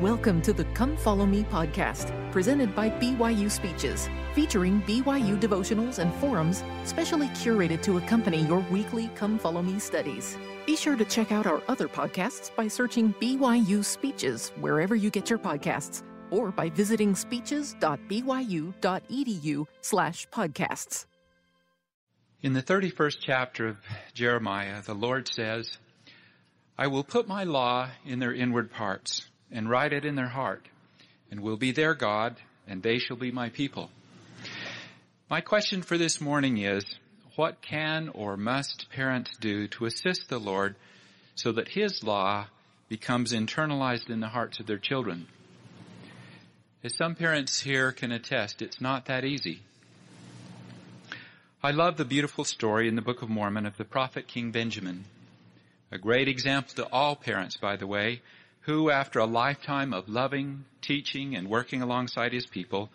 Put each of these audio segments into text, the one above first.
Welcome to the Come Follow Me podcast, presented by BYU Speeches, featuring BYU devotionals and forums specially curated to accompany your weekly Come Follow Me studies. Be sure to check out our other podcasts by searching BYU Speeches wherever you get your podcasts or by visiting speeches.byu.edu slash podcasts. In the 31st chapter of Jeremiah, the Lord says, I will put my law in their inward parts and write it in their heart and will be their God and they shall be my people. My question for this morning is, what can or must parents do to assist the Lord so that His law becomes internalized in the hearts of their children? As some parents here can attest, it's not that easy. I love the beautiful story in the Book of Mormon of the prophet King Benjamin. A great example to all parents, by the way, who after a lifetime of loving, teaching, and working alongside his people,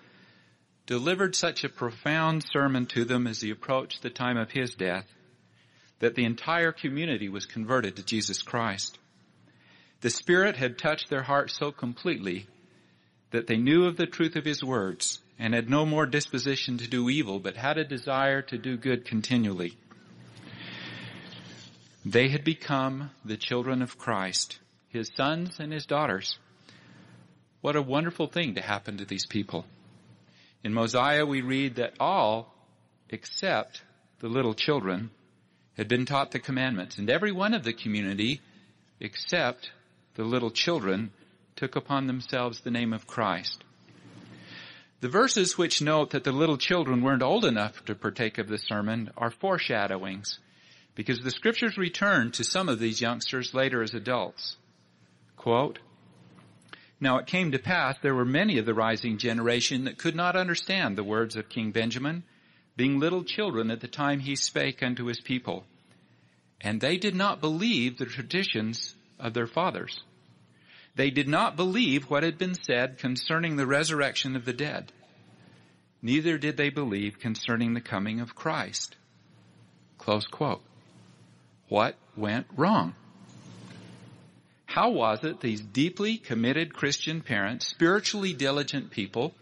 delivered such a profound sermon to them as he approached the time of his death that the entire community was converted to Jesus Christ. The Spirit had touched their hearts so completely that they knew of the truth of his words and had no more disposition to do evil, but had a desire to do good continually. They had become the children of Christ, his sons and his daughters. What a wonderful thing to happen to these people. In Mosiah we read that all, except the little children, had been taught the commandments, and every one of the community, except the little children, took upon themselves the name of Christ. The verses which note that the little children weren't old enough to partake of the sermon are foreshadowings, because the scriptures return to some of these youngsters later as adults. Quote, now it came to pass there were many of the rising generation that could not understand the words of King Benjamin, being little children at the time he spake unto his people. And they did not believe the traditions of their fathers. They did not believe what had been said concerning the resurrection of the dead. Neither did they believe concerning the coming of Christ. Close quote. What went wrong? How was it these deeply committed Christian parents, spiritually diligent people,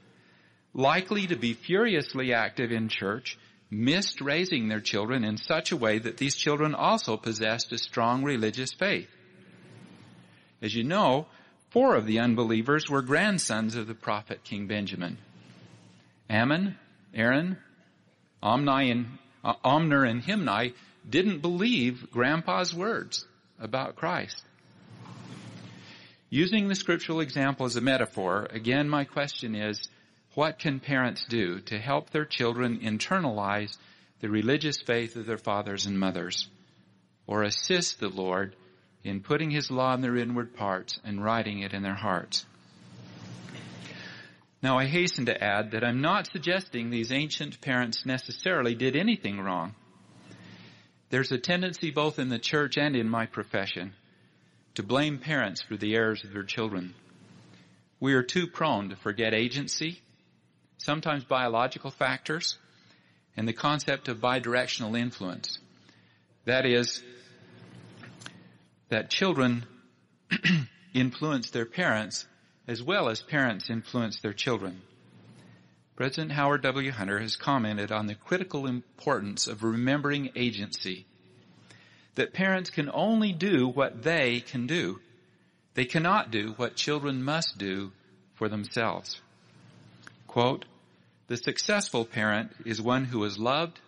likely to be furiously active in church, missed raising their children in such a way that these children also possessed a strong religious faith? As you know, Four of the unbelievers were grandsons of the prophet King Benjamin. Ammon, Aaron, Omni and, uh, Omner and Himni didn't believe grandpa's words about Christ. Using the scriptural example as a metaphor, again my question is, what can parents do to help their children internalize the religious faith of their fathers and mothers? Or assist the Lord in putting his law in their inward parts and writing it in their hearts. Now I hasten to add that I'm not suggesting these ancient parents necessarily did anything wrong. There's a tendency both in the church and in my profession to blame parents for the errors of their children. We are too prone to forget agency, sometimes biological factors, and the concept of bidirectional influence. That is, that children influence their parents as well as parents influence their children. President Howard W. Hunter has commented on the critical importance of remembering agency. That parents can only do what they can do. They cannot do what children must do for themselves. Quote, the successful parent is one who is loved,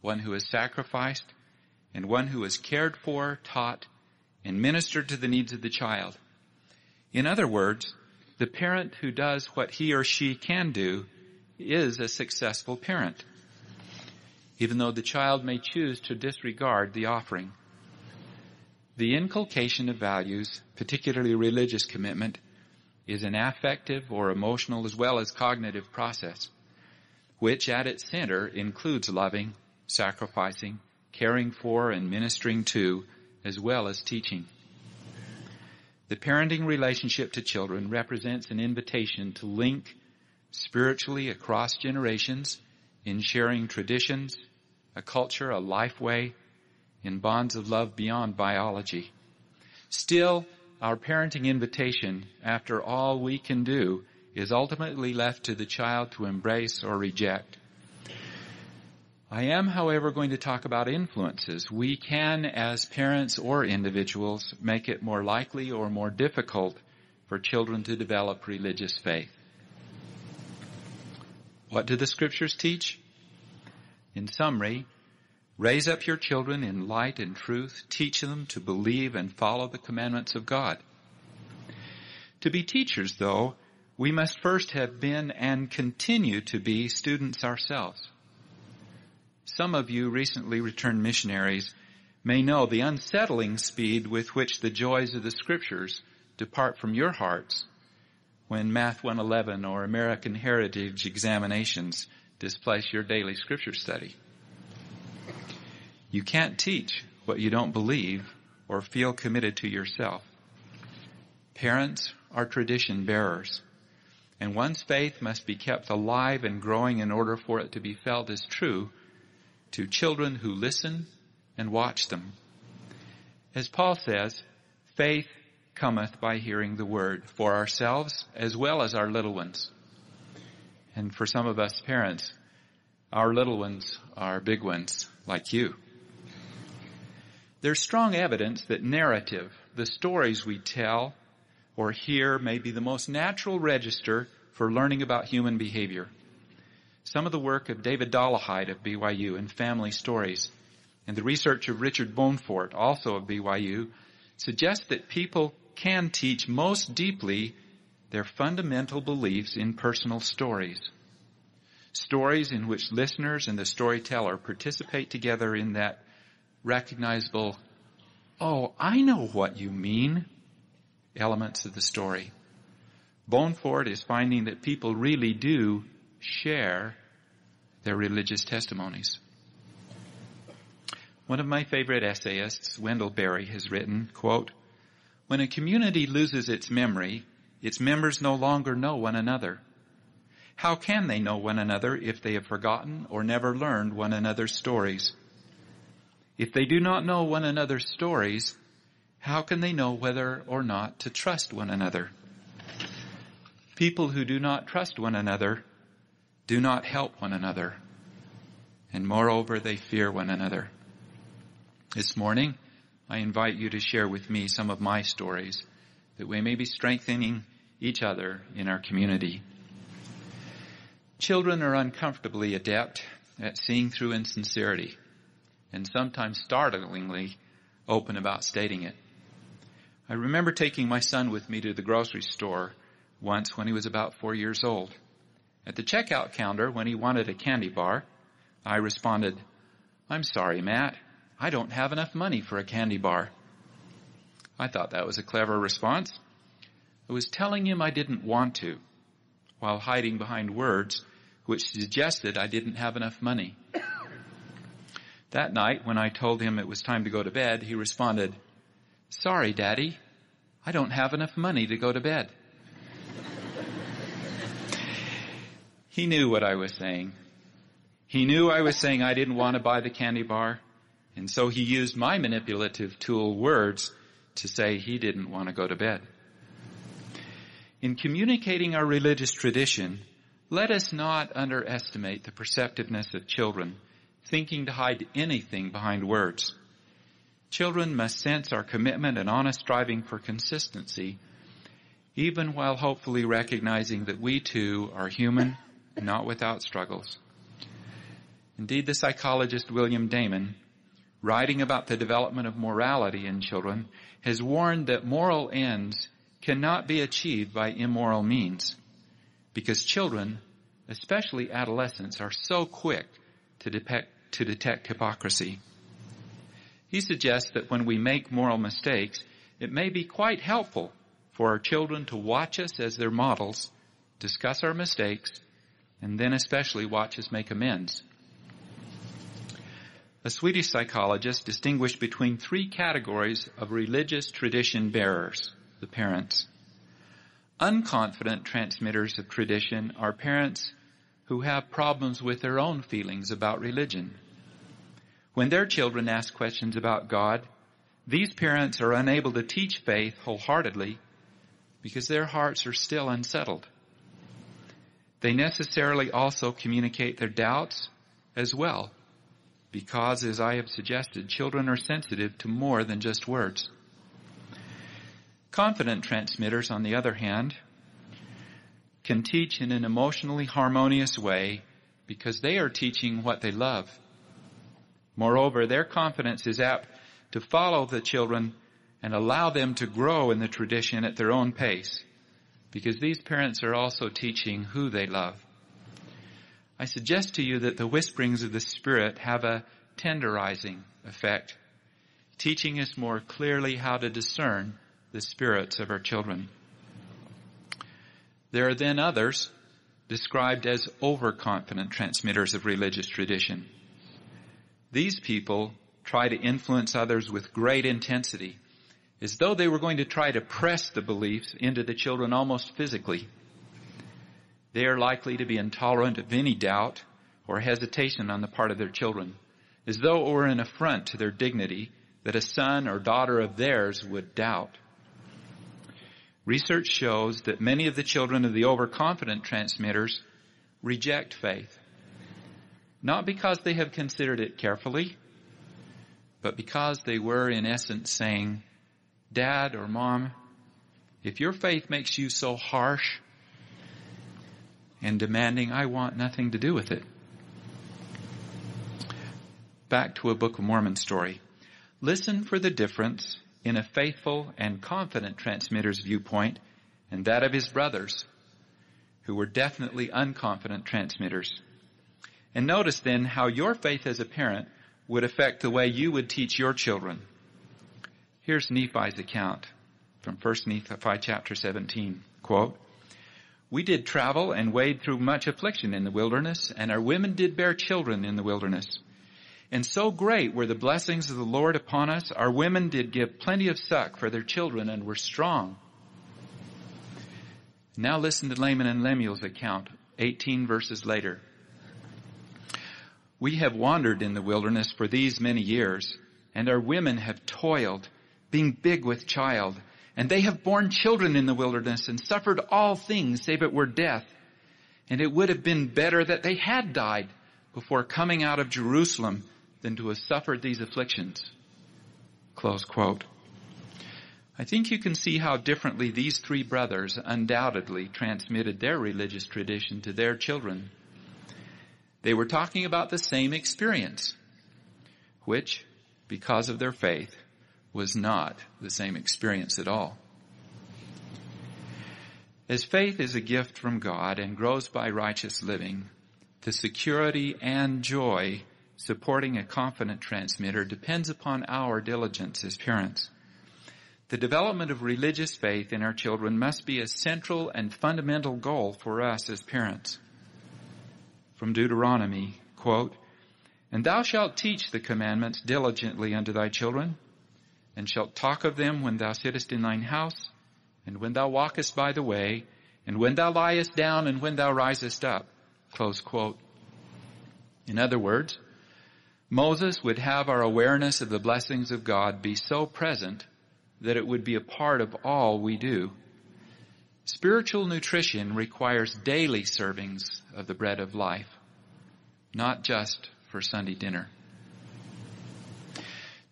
one who is sacrificed, and one who is cared for, taught, and ministered to the needs of the child. In other words, the parent who does what he or she can do is a successful parent, even though the child may choose to disregard the offering. The inculcation of values, particularly religious commitment, is an affective or emotional as well as cognitive process, which at its center includes loving, sacrificing, caring for, and ministering to as well as teaching. The parenting relationship to children represents an invitation to link spiritually across generations in sharing traditions, a culture, a life way, in bonds of love beyond biology. Still, our parenting invitation, after all we can do, is ultimately left to the child to embrace or reject. I am, however, going to talk about influences. We can, as parents or individuals, make it more likely or more difficult for children to develop religious faith. What do the scriptures teach? In summary, raise up your children in light and truth, teach them to believe and follow the commandments of God. To be teachers, though, we must first have been and continue to be students ourselves. Some of you recently returned missionaries may know the unsettling speed with which the joys of the scriptures depart from your hearts when Math 111 or American Heritage examinations displace your daily scripture study. You can't teach what you don't believe or feel committed to yourself. Parents are tradition bearers, and one's faith must be kept alive and growing in order for it to be felt as true to children who listen and watch them. As Paul says, faith cometh by hearing the word for ourselves as well as our little ones. And for some of us parents, our little ones are big ones like you. There's strong evidence that narrative, the stories we tell or hear may be the most natural register for learning about human behavior. Some of the work of David Dollahite of BYU in family stories and the research of Richard Bonefort, also of BYU, suggests that people can teach most deeply their fundamental beliefs in personal stories. Stories in which listeners and the storyteller participate together in that recognizable, oh, I know what you mean, elements of the story. Bonefort is finding that people really do share their religious testimonies. One of my favorite essayists, Wendell Berry, has written, quote, when a community loses its memory, its members no longer know one another. How can they know one another if they have forgotten or never learned one another's stories? If they do not know one another's stories, how can they know whether or not to trust one another? People who do not trust one another do not help one another, and moreover, they fear one another. This morning, I invite you to share with me some of my stories that we may be strengthening each other in our community. Children are uncomfortably adept at seeing through insincerity and sometimes startlingly open about stating it. I remember taking my son with me to the grocery store once when he was about four years old. At the checkout counter, when he wanted a candy bar, I responded, I'm sorry, Matt. I don't have enough money for a candy bar. I thought that was a clever response. I was telling him I didn't want to, while hiding behind words which suggested I didn't have enough money. That night, when I told him it was time to go to bed, he responded, Sorry, Daddy, I don't have enough money to go to bed. he knew what I was saying. He knew I was saying I didn't want to buy the candy bar. And so he used my manipulative tool words to say he didn't want to go to bed. In communicating our religious tradition, let us not underestimate the perceptiveness of children, thinking to hide anything behind words. Children must sense our commitment and honest striving for consistency, even while hopefully recognizing that we too are human, not without struggles. Indeed, the psychologist William Damon writing about the development of morality in children, has warned that moral ends cannot be achieved by immoral means because children, especially adolescents, are so quick to, detect, to detect hypocrisy. He suggests that when we make moral mistakes, it may be quite helpful for our children to watch us as their models, discuss our mistakes, and then especially watch us make amends. A Swedish psychologist distinguished between three categories of religious tradition bearers, the parents. Unconfident transmitters of tradition are parents who have problems with their own feelings about religion. When their children ask questions about God, these parents are unable to teach faith wholeheartedly because their hearts are still unsettled. They necessarily also communicate their doubts as well because, as I have suggested, children are sensitive to more than just words. Confident transmitters, on the other hand, can teach in an emotionally harmonious way because they are teaching what they love. Moreover, their confidence is apt to follow the children and allow them to grow in the tradition at their own pace because these parents are also teaching who they love. I suggest to you that the whisperings of the Spirit have a tenderizing effect, teaching us more clearly how to discern the spirits of our children. There are then others described as overconfident transmitters of religious tradition. These people try to influence others with great intensity, as though they were going to try to press the beliefs into the children almost physically. They are likely to be intolerant of any doubt or hesitation on the part of their children, as though it were an affront to their dignity that a son or daughter of theirs would doubt. Research shows that many of the children of the overconfident transmitters reject faith. Not because they have considered it carefully, but because they were in essence saying, Dad or Mom, if your faith makes you so harsh and demanding, I want nothing to do with it. Back to a Book of Mormon story. Listen for the difference in a faithful and confident transmitter's viewpoint and that of his brothers, who were definitely unconfident transmitters. And notice then how your faith as a parent would affect the way you would teach your children. Here's Nephi's account from 1 Nephi chapter 17. Quote, We did travel and wade through much affliction in the wilderness, and our women did bear children in the wilderness. And so great were the blessings of the Lord upon us, our women did give plenty of suck for their children and were strong. Now listen to Laman and Lemuel's account, 18 verses later. We have wandered in the wilderness for these many years, and our women have toiled, being big with child, and they have borne children in the wilderness and suffered all things save it were death. And it would have been better that they had died before coming out of Jerusalem than to have suffered these afflictions. Close quote. I think you can see how differently these three brothers undoubtedly transmitted their religious tradition to their children. They were talking about the same experience, which, because of their faith, was not the same experience at all. As faith is a gift from God and grows by righteous living, the security and joy supporting a confident transmitter depends upon our diligence as parents. The development of religious faith in our children must be a central and fundamental goal for us as parents. From Deuteronomy, quote, And thou shalt teach the commandments diligently unto thy children, and shalt talk of them when thou sittest in thine house, and when thou walkest by the way, and when thou liest down, and when thou risest up. Close quote. In other words, Moses would have our awareness of the blessings of God be so present that it would be a part of all we do. Spiritual nutrition requires daily servings of the bread of life, not just for Sunday dinner.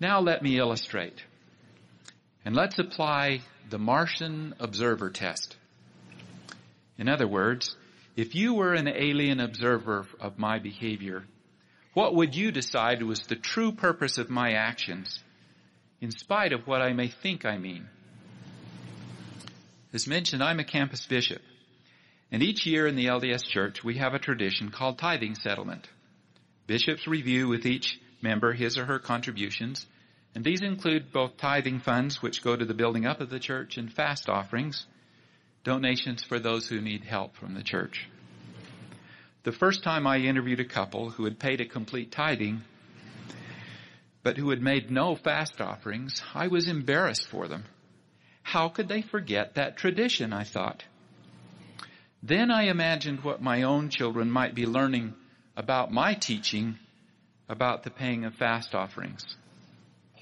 Now let me illustrate. And let's apply the Martian observer test. In other words, if you were an alien observer of my behavior, what would you decide was the true purpose of my actions, in spite of what I may think I mean? As mentioned, I'm a campus bishop. And each year in the LDS Church, we have a tradition called tithing settlement. Bishops review with each member his or her contributions, and these include both tithing funds, which go to the building up of the church, and fast offerings, donations for those who need help from the church. The first time I interviewed a couple who had paid a complete tithing, but who had made no fast offerings, I was embarrassed for them. How could they forget that tradition, I thought. Then I imagined what my own children might be learning about my teaching about the paying of fast offerings.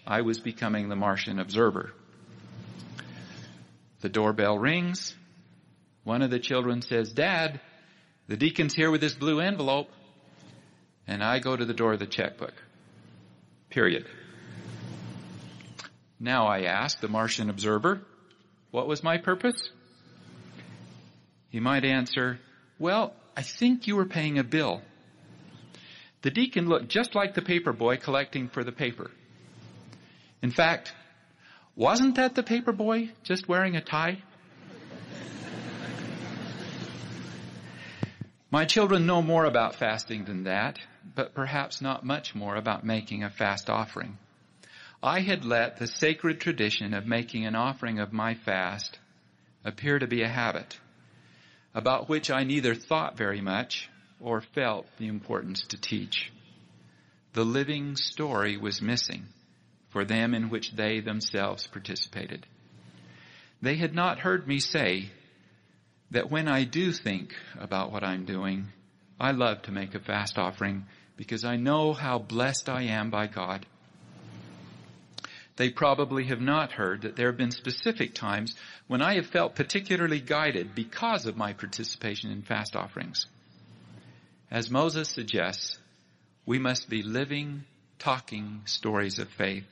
I was becoming the Martian observer. The doorbell rings. One of the children says, Dad, the deacon's here with his blue envelope. And I go to the door of the checkbook. Period. Now I ask the Martian observer, what was my purpose? He might answer, well, I think you were paying a bill. The deacon looked just like the paper boy collecting for the paper. In fact, wasn't that the paper boy just wearing a tie? My children know more about fasting than that, but perhaps not much more about making a fast offering. I had let the sacred tradition of making an offering of my fast appear to be a habit, about which I neither thought very much or felt the importance to teach. The living story was missing for them in which they themselves participated. They had not heard me say that when I do think about what I'm doing, I love to make a fast offering because I know how blessed I am by God they probably have not heard that there have been specific times when I have felt particularly guided because of my participation in fast offerings. As Moses suggests, we must be living, talking stories of faith,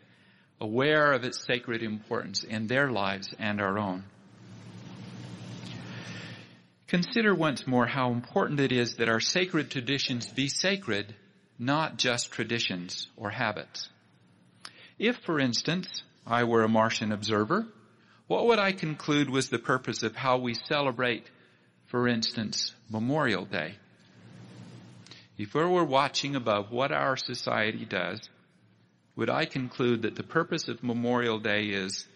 aware of its sacred importance in their lives and our own. Consider once more how important it is that our sacred traditions be sacred, not just traditions or habits. If, for instance, I were a Martian observer, what would I conclude was the purpose of how we celebrate, for instance, Memorial Day? If we were watching above what our society does, would I conclude that the purpose of Memorial Day is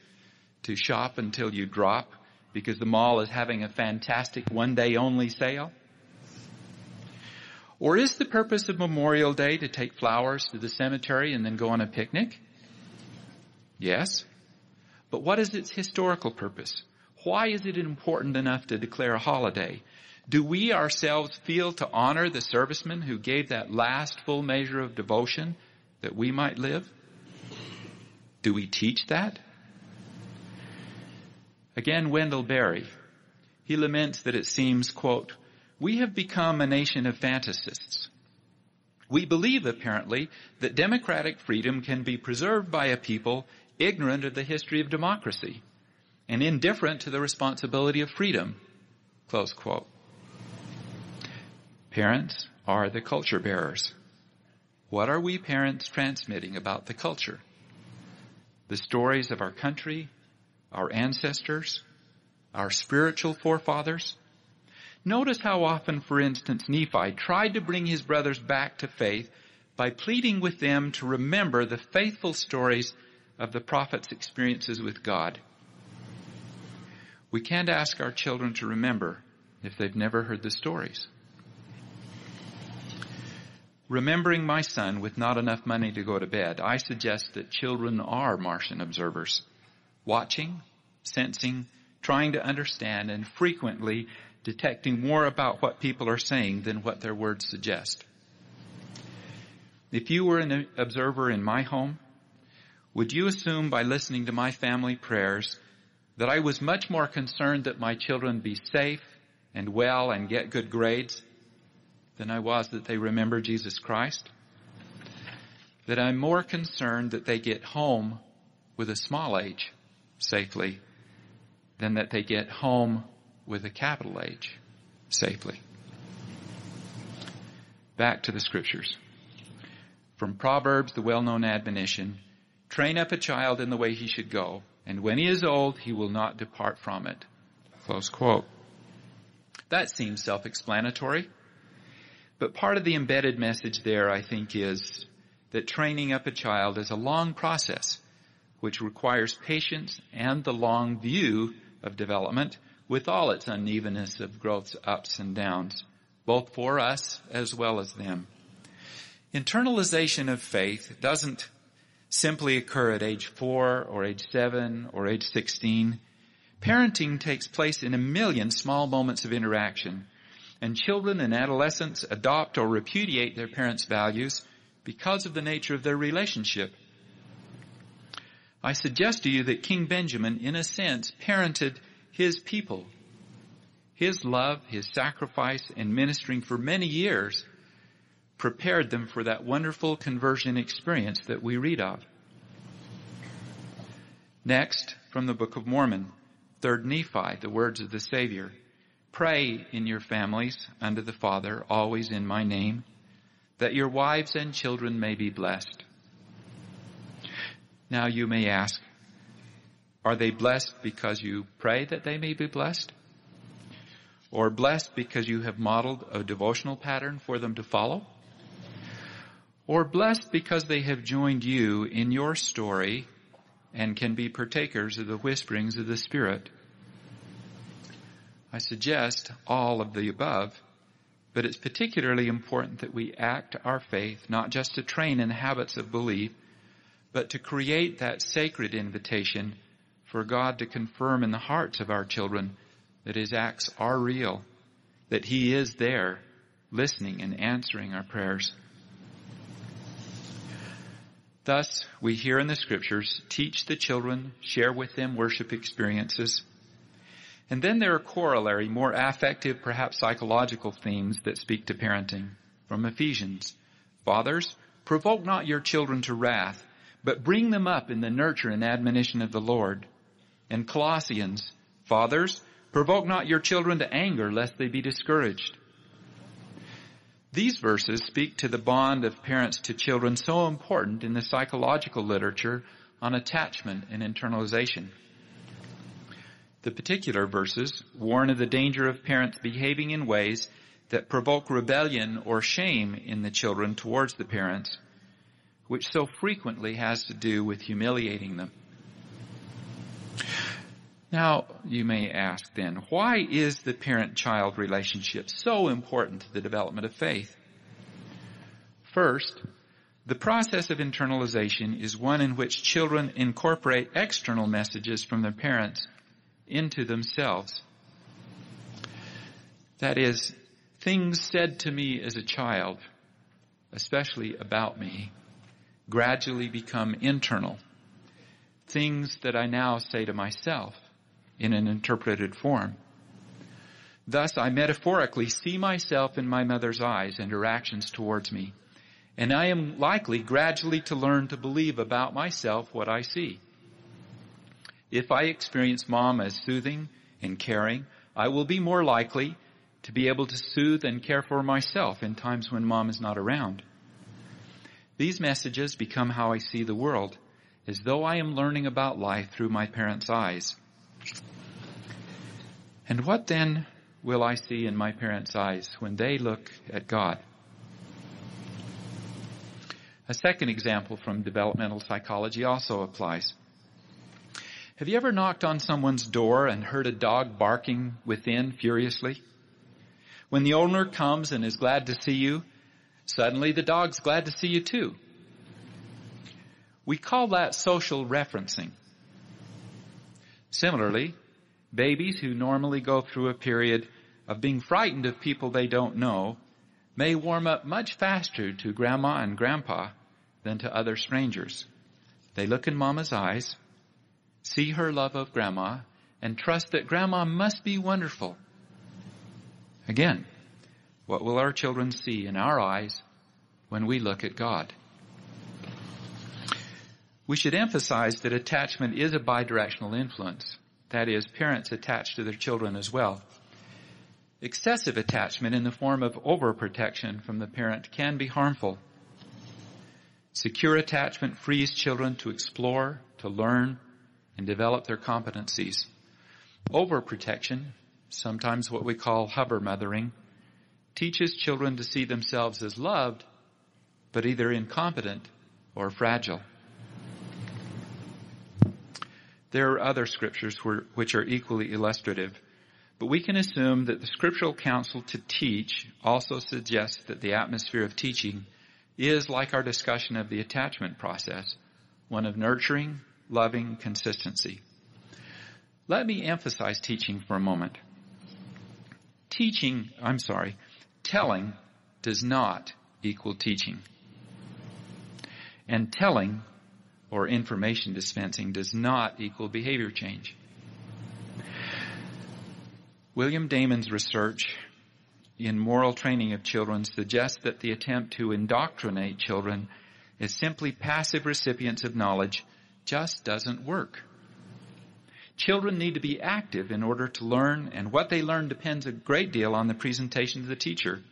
to shop until you drop because the mall is having a fantastic one day only sale? Or is the purpose of Memorial Day to take flowers to the cemetery and then go on a picnic? Yes. But what is its historical purpose? Why is it important enough to declare a holiday? Do we ourselves feel to honor the servicemen who gave that last full measure of devotion that we might live? Do we teach that? Again, Wendell Berry. He laments that it seems, quote, we have become a nation of fantasists. We believe, apparently, that democratic freedom can be preserved by a people ignorant of the history of democracy and indifferent to the responsibility of freedom. Close quote. Parents are the culture bearers. What are we parents transmitting about the culture? The stories of our country, our ancestors, our spiritual forefathers? Notice how often, for instance, Nephi tried to bring his brothers back to faith by pleading with them to remember the faithful stories of the prophet's experiences with God. We can't ask our children to remember if they've never heard the stories. Remembering my son with not enough money to go to bed, I suggest that children are Martian observers, watching, sensing, trying to understand, and frequently detecting more about what people are saying than what their words suggest. If you were an observer in my home, would you assume by listening to my family prayers that I was much more concerned that my children be safe and well and get good grades than I was that they remember Jesus Christ? That I'm more concerned that they get home with a small h safely than that they get home with a capital H safely. Back to the scriptures. From Proverbs, the well-known admonition, Train up a child in the way he should go, and when he is old, he will not depart from it. Close quote. That seems self-explanatory. But part of the embedded message there, I think, is that training up a child is a long process, which requires patience and the long view of development with all its unevenness of growth's ups and downs, both for us as well as them. Internalization of faith doesn't simply occur at age four or age seven or age 16. Parenting takes place in a million small moments of interaction and children and adolescents adopt or repudiate their parents' values because of the nature of their relationship. I suggest to you that King Benjamin, in a sense, parented his people. His love, his sacrifice, and ministering for many years prepared them for that wonderful conversion experience that we read of. Next, from the Book of Mormon, 3rd Nephi, the words of the Savior. Pray in your families unto the Father, always in my name, that your wives and children may be blessed. Now you may ask, are they blessed because you pray that they may be blessed? Or blessed because you have modeled a devotional pattern for them to follow? Or blessed because they have joined you in your story and can be partakers of the whisperings of the Spirit? I suggest all of the above, but it's particularly important that we act our faith not just to train in habits of belief, but to create that sacred invitation for God to confirm in the hearts of our children that His acts are real, that He is there, listening and answering our prayers. Thus, we hear in the scriptures, teach the children, share with them worship experiences. And then there are corollary, more affective, perhaps psychological themes that speak to parenting. From Ephesians, Fathers, provoke not your children to wrath, but bring them up in the nurture and admonition of the Lord. And Colossians, Fathers, provoke not your children to anger, lest they be discouraged. These verses speak to the bond of parents to children so important in the psychological literature on attachment and internalization. The particular verses warn of the danger of parents behaving in ways that provoke rebellion or shame in the children towards the parents, which so frequently has to do with humiliating them. Now, you may ask then, why is the parent-child relationship so important to the development of faith? First, the process of internalization is one in which children incorporate external messages from their parents into themselves. That is, things said to me as a child, especially about me, gradually become internal. Things that I now say to myself in an interpreted form. Thus, I metaphorically see myself in my mother's eyes and her actions towards me, and I am likely gradually to learn to believe about myself what I see. If I experience mom as soothing and caring, I will be more likely to be able to soothe and care for myself in times when mom is not around. These messages become how I see the world, as though I am learning about life through my parents' eyes. And what then will I see in my parents' eyes when they look at God? A second example from developmental psychology also applies. Have you ever knocked on someone's door and heard a dog barking within furiously? When the owner comes and is glad to see you, suddenly the dog's glad to see you too. We call that social referencing. Similarly, babies who normally go through a period of being frightened of people they don't know may warm up much faster to grandma and grandpa than to other strangers. They look in mama's eyes see her love of grandma, and trust that grandma must be wonderful. Again, what will our children see in our eyes when we look at God? We should emphasize that attachment is a bidirectional influence. That is, parents attach to their children as well. Excessive attachment in the form of overprotection from the parent can be harmful. Secure attachment frees children to explore, to learn, and develop their competencies. Overprotection, sometimes what we call hover mothering, teaches children to see themselves as loved, but either incompetent or fragile. There are other scriptures which are equally illustrative, but we can assume that the scriptural counsel to teach also suggests that the atmosphere of teaching is like our discussion of the attachment process, one of nurturing loving consistency. Let me emphasize teaching for a moment. Teaching, I'm sorry, telling does not equal teaching. And telling or information dispensing does not equal behavior change. William Damon's research in moral training of children suggests that the attempt to indoctrinate children as simply passive recipients of knowledge just doesn't work. Children need to be active in order to learn, and what they learn depends a great deal on the presentation of the teacher.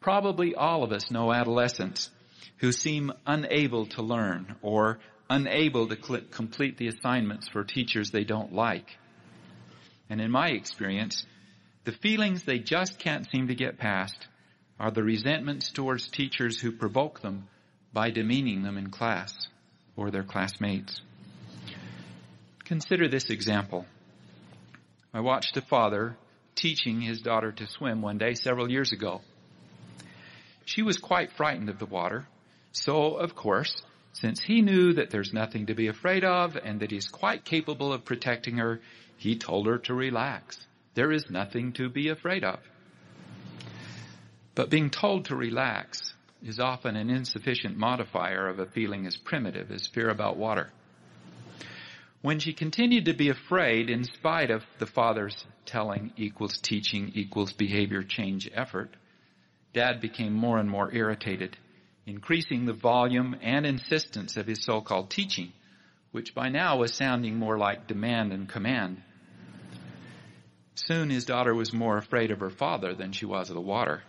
Probably all of us know adolescents who seem unable to learn or unable to cl- complete the assignments for teachers they don't like. And in my experience, the feelings they just can't seem to get past are the resentments towards teachers who provoke them by demeaning them in class or their classmates. Consider this example. I watched a father teaching his daughter to swim one day several years ago. She was quite frightened of the water, so of course, since he knew that there's nothing to be afraid of and that he's quite capable of protecting her, he told her to relax. There is nothing to be afraid of. But being told to relax is often an insufficient modifier of a feeling as primitive as fear about water. When she continued to be afraid in spite of the father's telling equals teaching equals behavior change effort, dad became more and more irritated, increasing the volume and insistence of his so-called teaching, which by now was sounding more like demand and command. Soon his daughter was more afraid of her father than she was of the water.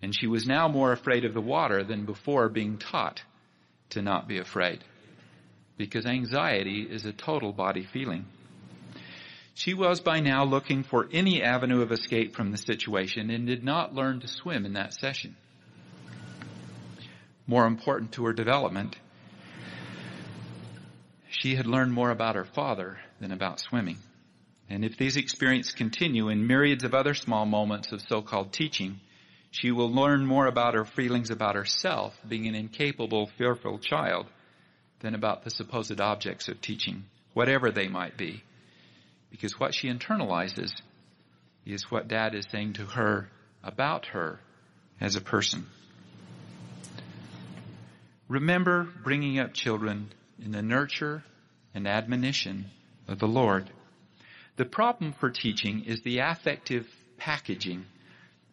And she was now more afraid of the water than before being taught to not be afraid because anxiety is a total body feeling. She was by now looking for any avenue of escape from the situation and did not learn to swim in that session. More important to her development, she had learned more about her father than about swimming. And if these experiences continue in myriads of other small moments of so-called teaching, she will learn more about her feelings about herself, being an incapable, fearful child, than about the supposed objects of teaching, whatever they might be. Because what she internalizes is what dad is saying to her about her as a person. Remember bringing up children in the nurture and admonition of the Lord. The problem for teaching is the affective packaging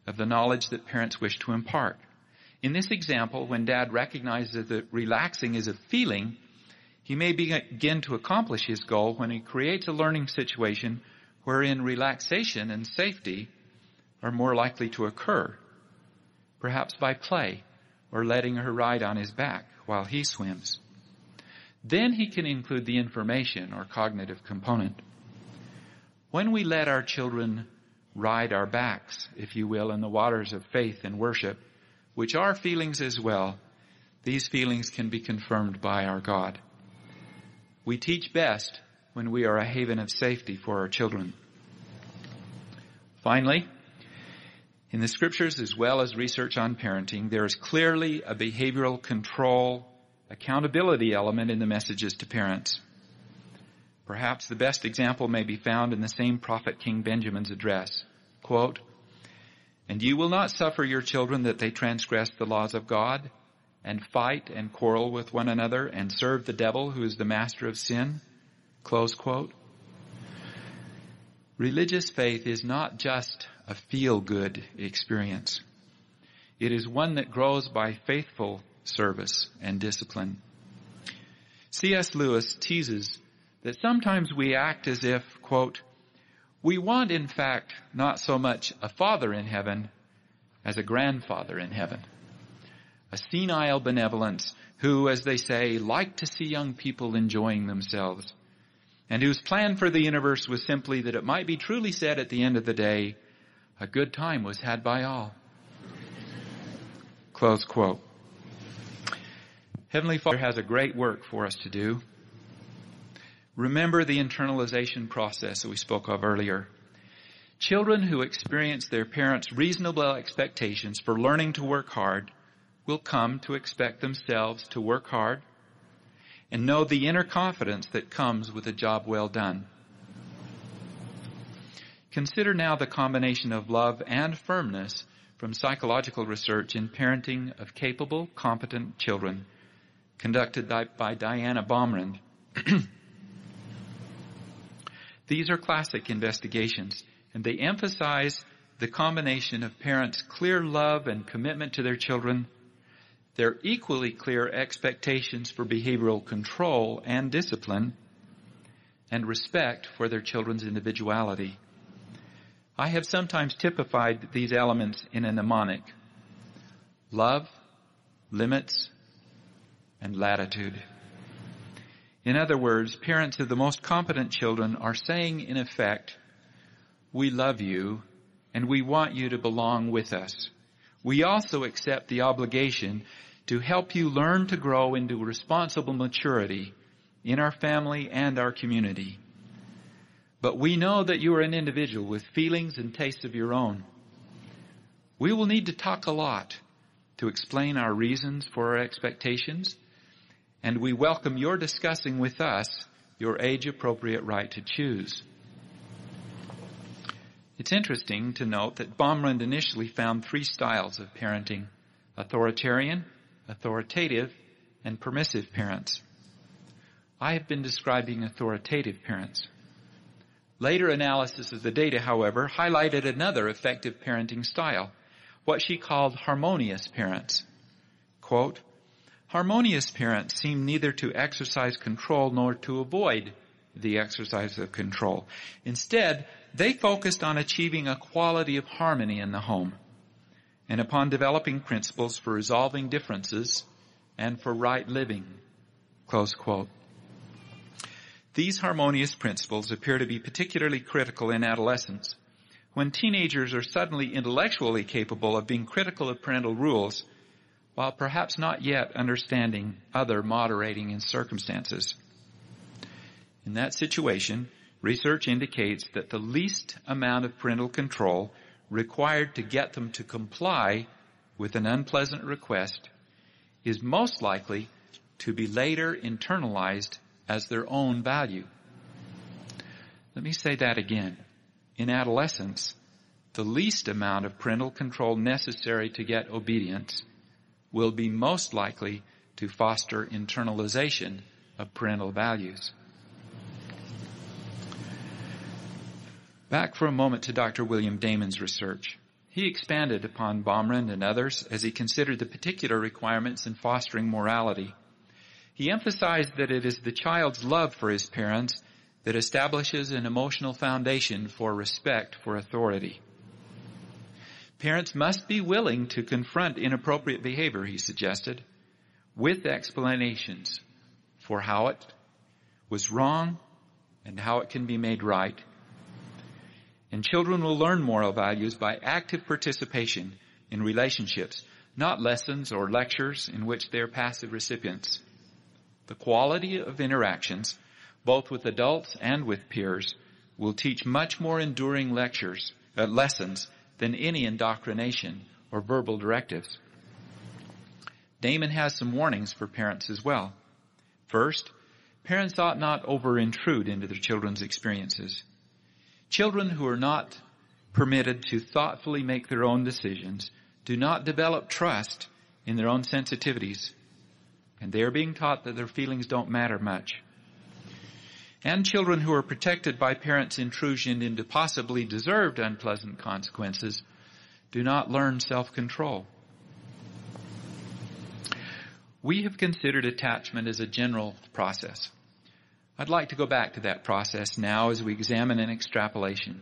of the knowledge that parents wish to impart. In this example, when dad recognizes that relaxing is a feeling, he may begin to accomplish his goal when he creates a learning situation wherein relaxation and safety are more likely to occur, perhaps by play or letting her ride on his back while he swims. Then he can include the information or cognitive component. When we let our children ride our backs, if you will, in the waters of faith and worship, which are feelings as well, these feelings can be confirmed by our God. We teach best when we are a haven of safety for our children. Finally, in the scriptures as well as research on parenting, there is clearly a behavioral control, accountability element in the messages to parents. Perhaps the best example may be found in the same prophet King Benjamin's address. Quote, and you will not suffer your children that they transgress the laws of God and fight and quarrel with one another and serve the devil who is the master of sin. Close quote. Religious faith is not just a feel-good experience. It is one that grows by faithful service and discipline. C.S. Lewis teases that sometimes we act as if, quote, we want, in fact, not so much a father in heaven as a grandfather in heaven. A senile benevolence who, as they say, liked to see young people enjoying themselves and whose plan for the universe was simply that it might be truly said at the end of the day, a good time was had by all. Close quote. Heavenly Father has a great work for us to do. Remember the internalization process that we spoke of earlier. Children who experience their parents' reasonable expectations for learning to work hard will come to expect themselves to work hard and know the inner confidence that comes with a job well done. Consider now the combination of love and firmness from psychological research in parenting of capable, competent children conducted by Diana Baumrind. These are classic investigations, and they emphasize the combination of parents' clear love and commitment to their children, their equally clear expectations for behavioral control and discipline, and respect for their children's individuality. I have sometimes typified these elements in a mnemonic. Love, limits, and latitude. In other words, parents of the most competent children are saying in effect, we love you and we want you to belong with us. We also accept the obligation to help you learn to grow into responsible maturity in our family and our community. But we know that you are an individual with feelings and tastes of your own. We will need to talk a lot to explain our reasons for our expectations, and we welcome your discussing with us your age appropriate right to choose. It's interesting to note that Baumrind initially found three styles of parenting authoritarian, authoritative, and permissive parents. I have been describing authoritative parents. Later analysis of the data, however, highlighted another effective parenting style, what she called harmonious parents. Quote, harmonious parents seem neither to exercise control nor to avoid the exercise of control. Instead, they focused on achieving a quality of harmony in the home and upon developing principles for resolving differences and for right living. Close quote. These harmonious principles appear to be particularly critical in adolescence, when teenagers are suddenly intellectually capable of being critical of parental rules, while perhaps not yet understanding other moderating in circumstances. In that situation, research indicates that the least amount of parental control required to get them to comply with an unpleasant request is most likely to be later internalized as their own value. Let me say that again. In adolescence, the least amount of parental control necessary to get obedience will be most likely to foster internalization of parental values. Back for a moment to Dr. William Damon's research. He expanded upon Baumrind and others as he considered the particular requirements in fostering morality he emphasized that it is the child's love for his parents that establishes an emotional foundation for respect for authority. Parents must be willing to confront inappropriate behavior, he suggested, with explanations for how it was wrong and how it can be made right. And children will learn moral values by active participation in relationships, not lessons or lectures in which they are passive recipients the quality of interactions, both with adults and with peers, will teach much more enduring lectures, uh, lessons than any indoctrination or verbal directives. Damon has some warnings for parents as well. First, parents ought not over intrude into their children's experiences. Children who are not permitted to thoughtfully make their own decisions do not develop trust in their own sensitivities and they are being taught that their feelings don't matter much. And children who are protected by parents' intrusion into possibly deserved unpleasant consequences do not learn self-control. We have considered attachment as a general process. I'd like to go back to that process now as we examine an extrapolation.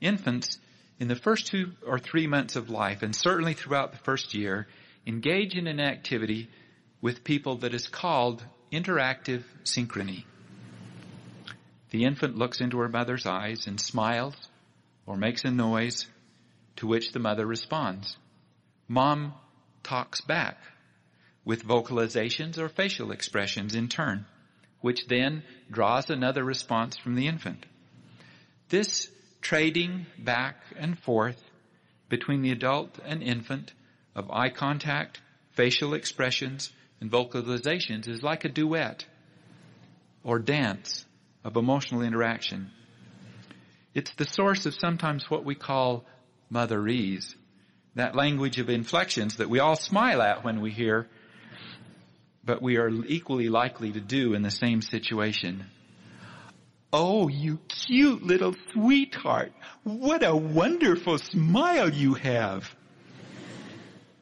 Infants, in the first two or three months of life, and certainly throughout the first year, engage in an activity with people that is called interactive synchrony. The infant looks into her mother's eyes and smiles or makes a noise to which the mother responds. Mom talks back with vocalizations or facial expressions in turn, which then draws another response from the infant. This trading back and forth between the adult and infant of eye contact, facial expressions, and vocalizations is like a duet or dance of emotional interaction. It's the source of sometimes what we call motherese, that language of inflections that we all smile at when we hear, but we are equally likely to do in the same situation. Oh, you cute little sweetheart. What a wonderful smile you have.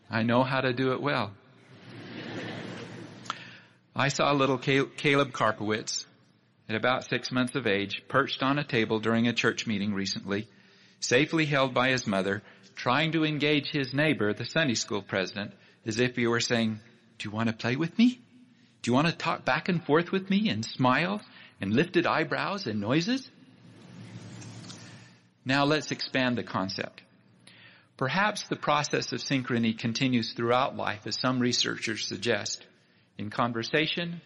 I know how to do it well. I saw little Caleb Karpowitz at about six months of age perched on a table during a church meeting recently, safely held by his mother, trying to engage his neighbor, the Sunday school president, as if he were saying, do you want to play with me? Do you want to talk back and forth with me and smile and lifted eyebrows and noises? Now let's expand the concept. Perhaps the process of synchrony continues throughout life as some researchers suggest. In conversation,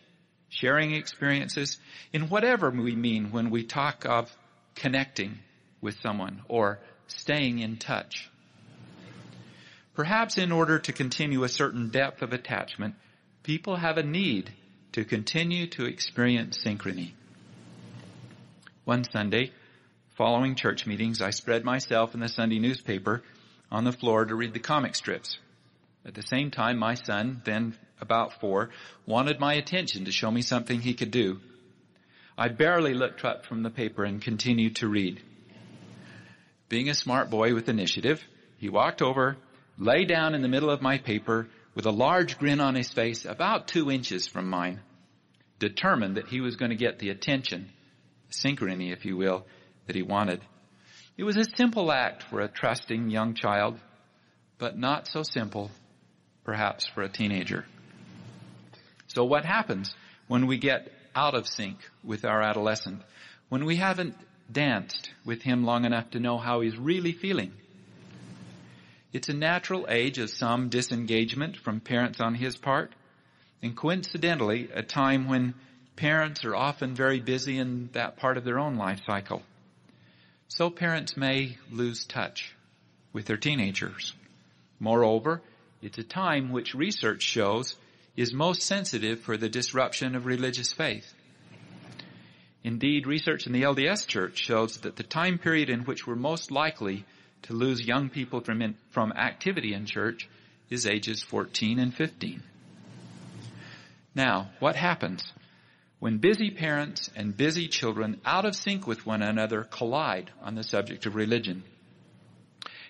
sharing experiences, in whatever we mean when we talk of connecting with someone or staying in touch. Perhaps in order to continue a certain depth of attachment, people have a need to continue to experience synchrony. One Sunday, following church meetings, I spread myself in the Sunday newspaper on the floor to read the comic strips. At the same time, my son, then about four, wanted my attention to show me something he could do. I barely looked up from the paper and continued to read. Being a smart boy with initiative, he walked over, lay down in the middle of my paper with a large grin on his face about two inches from mine, determined that he was going to get the attention, synchrony, if you will, that he wanted. It was a simple act for a trusting young child, but not so simple, perhaps, for a teenager. So what happens when we get out of sync with our adolescent? When we haven't danced with him long enough to know how he's really feeling? It's a natural age of some disengagement from parents on his part, and coincidentally, a time when parents are often very busy in that part of their own life cycle. So parents may lose touch with their teenagers. Moreover, it's a time which research shows is most sensitive for the disruption of religious faith. Indeed, research in the LDS Church shows that the time period in which we're most likely to lose young people from, in, from activity in church is ages 14 and 15. Now, what happens when busy parents and busy children out of sync with one another collide on the subject of religion?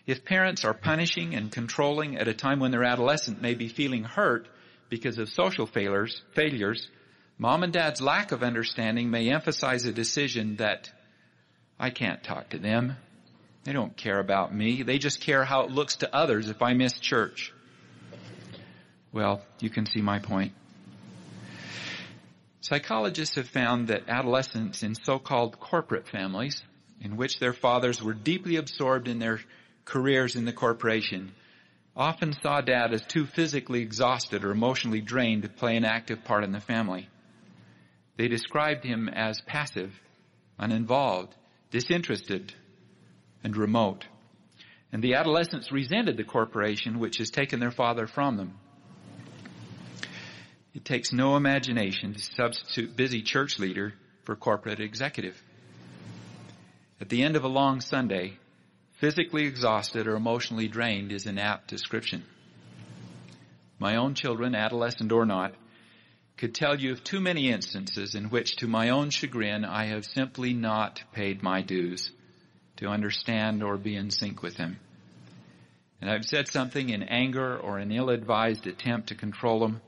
If parents are punishing and controlling at a time when their adolescent may be feeling hurt because of social failures, failures, mom and dad's lack of understanding may emphasize a decision that I can't talk to them. They don't care about me. They just care how it looks to others if I miss church. Well, you can see my point. Psychologists have found that adolescents in so-called corporate families, in which their fathers were deeply absorbed in their careers in the corporation, often saw dad as too physically exhausted or emotionally drained to play an active part in the family. They described him as passive, uninvolved, disinterested, and remote. And the adolescents resented the corporation which has taken their father from them. It takes no imagination to substitute busy church leader for corporate executive. At the end of a long Sunday, physically exhausted or emotionally drained is an apt description. My own children, adolescent or not, could tell you of too many instances in which to my own chagrin I have simply not paid my dues to understand or be in sync with them. And I've said something in anger or an ill-advised attempt to control them,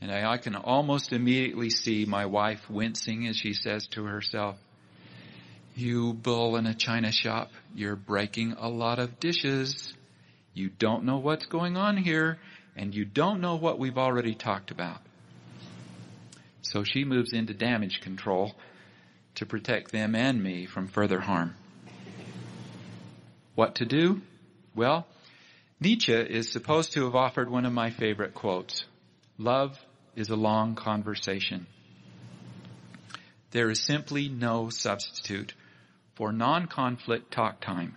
and I, I can almost immediately see my wife wincing as she says to herself, you bull in a china shop, you're breaking a lot of dishes. You don't know what's going on here, and you don't know what we've already talked about. So she moves into damage control to protect them and me from further harm. What to do? Well, Nietzsche is supposed to have offered one of my favorite quotes. Love is a long conversation. There is simply no substitute for non-conflict talk time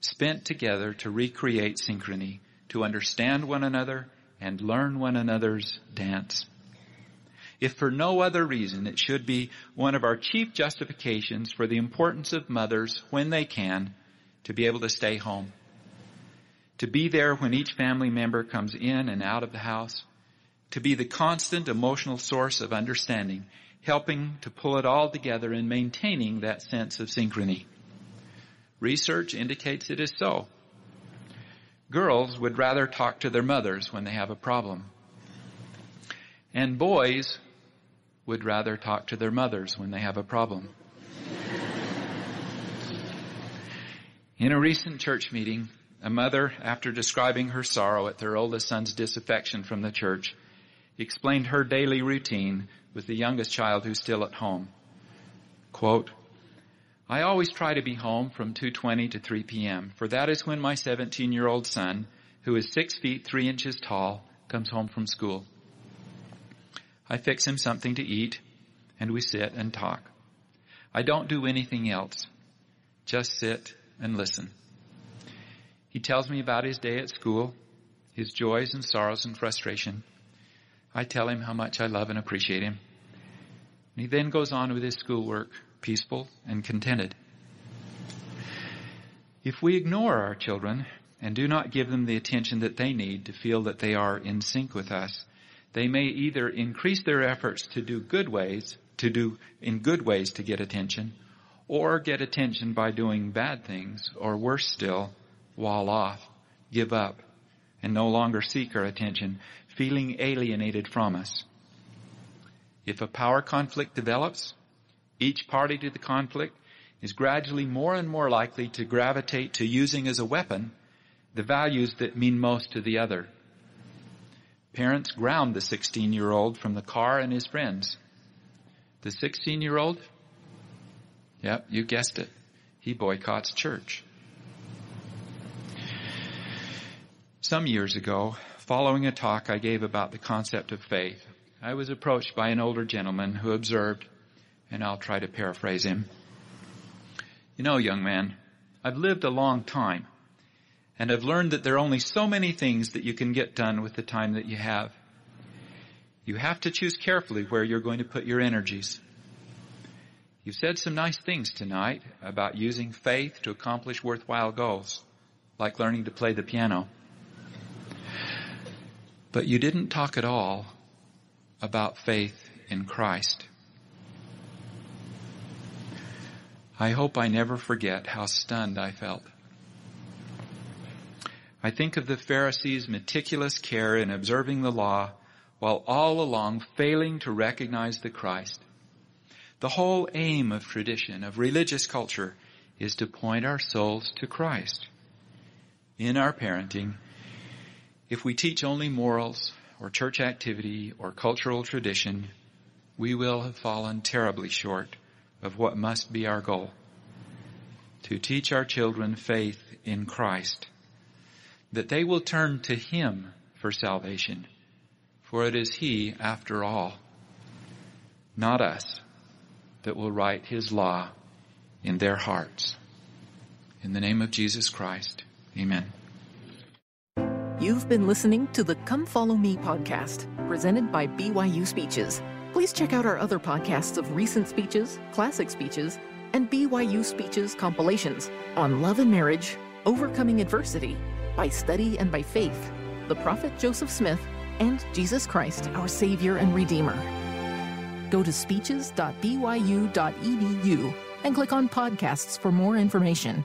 spent together to recreate synchrony, to understand one another and learn one another's dance. If for no other reason, it should be one of our chief justifications for the importance of mothers, when they can, to be able to stay home, to be there when each family member comes in and out of the house, to be the constant emotional source of understanding, helping to pull it all together and maintaining that sense of synchrony. Research indicates it is so. Girls would rather talk to their mothers when they have a problem. And boys would rather talk to their mothers when they have a problem. In a recent church meeting, a mother, after describing her sorrow at their oldest son's disaffection from the church, explained her daily routine with the youngest child who's still at home. Quote, I always try to be home from 2.20 to 3 p.m., for that is when my 17-year-old son, who is 6 feet 3 inches tall, comes home from school. I fix him something to eat, and we sit and talk. I don't do anything else. Just sit and listen. He tells me about his day at school, his joys and sorrows and frustration. I tell him how much I love and appreciate him. And he then goes on with his schoolwork, peaceful and contented. If we ignore our children and do not give them the attention that they need to feel that they are in sync with us, they may either increase their efforts to do good ways, to do in good ways to get attention, or get attention by doing bad things, or worse still, wall off, give up, and no longer seek our attention, feeling alienated from us. If a power conflict develops, each party to the conflict is gradually more and more likely to gravitate to using as a weapon the values that mean most to the other. Parents ground the 16 year old from the car and his friends. The 16 year old? Yep, you guessed it. He boycotts church. Some years ago, following a talk I gave about the concept of faith, I was approached by an older gentleman who observed, and I'll try to paraphrase him. You know, young man, I've lived a long time and I've learned that there are only so many things that you can get done with the time that you have. You have to choose carefully where you're going to put your energies. You said some nice things tonight about using faith to accomplish worthwhile goals, like learning to play the piano. But you didn't talk at all about faith in Christ. I hope I never forget how stunned I felt. I think of the Pharisees' meticulous care in observing the law while all along failing to recognize the Christ. The whole aim of tradition, of religious culture, is to point our souls to Christ. In our parenting, if we teach only morals or church activity or cultural tradition, we will have fallen terribly short of what must be our goal. To teach our children faith in Christ that they will turn to Him for salvation. For it is He, after all, not us, that will write His law in their hearts. In the name of Jesus Christ, Amen. You've been listening to the Come Follow Me podcast, presented by BYU Speeches. Please check out our other podcasts of recent speeches, classic speeches, and BYU Speeches compilations on love and marriage, overcoming adversity, by study and by faith, the prophet Joseph Smith, and Jesus Christ, our Savior and Redeemer. Go to speeches.byu.edu and click on podcasts for more information.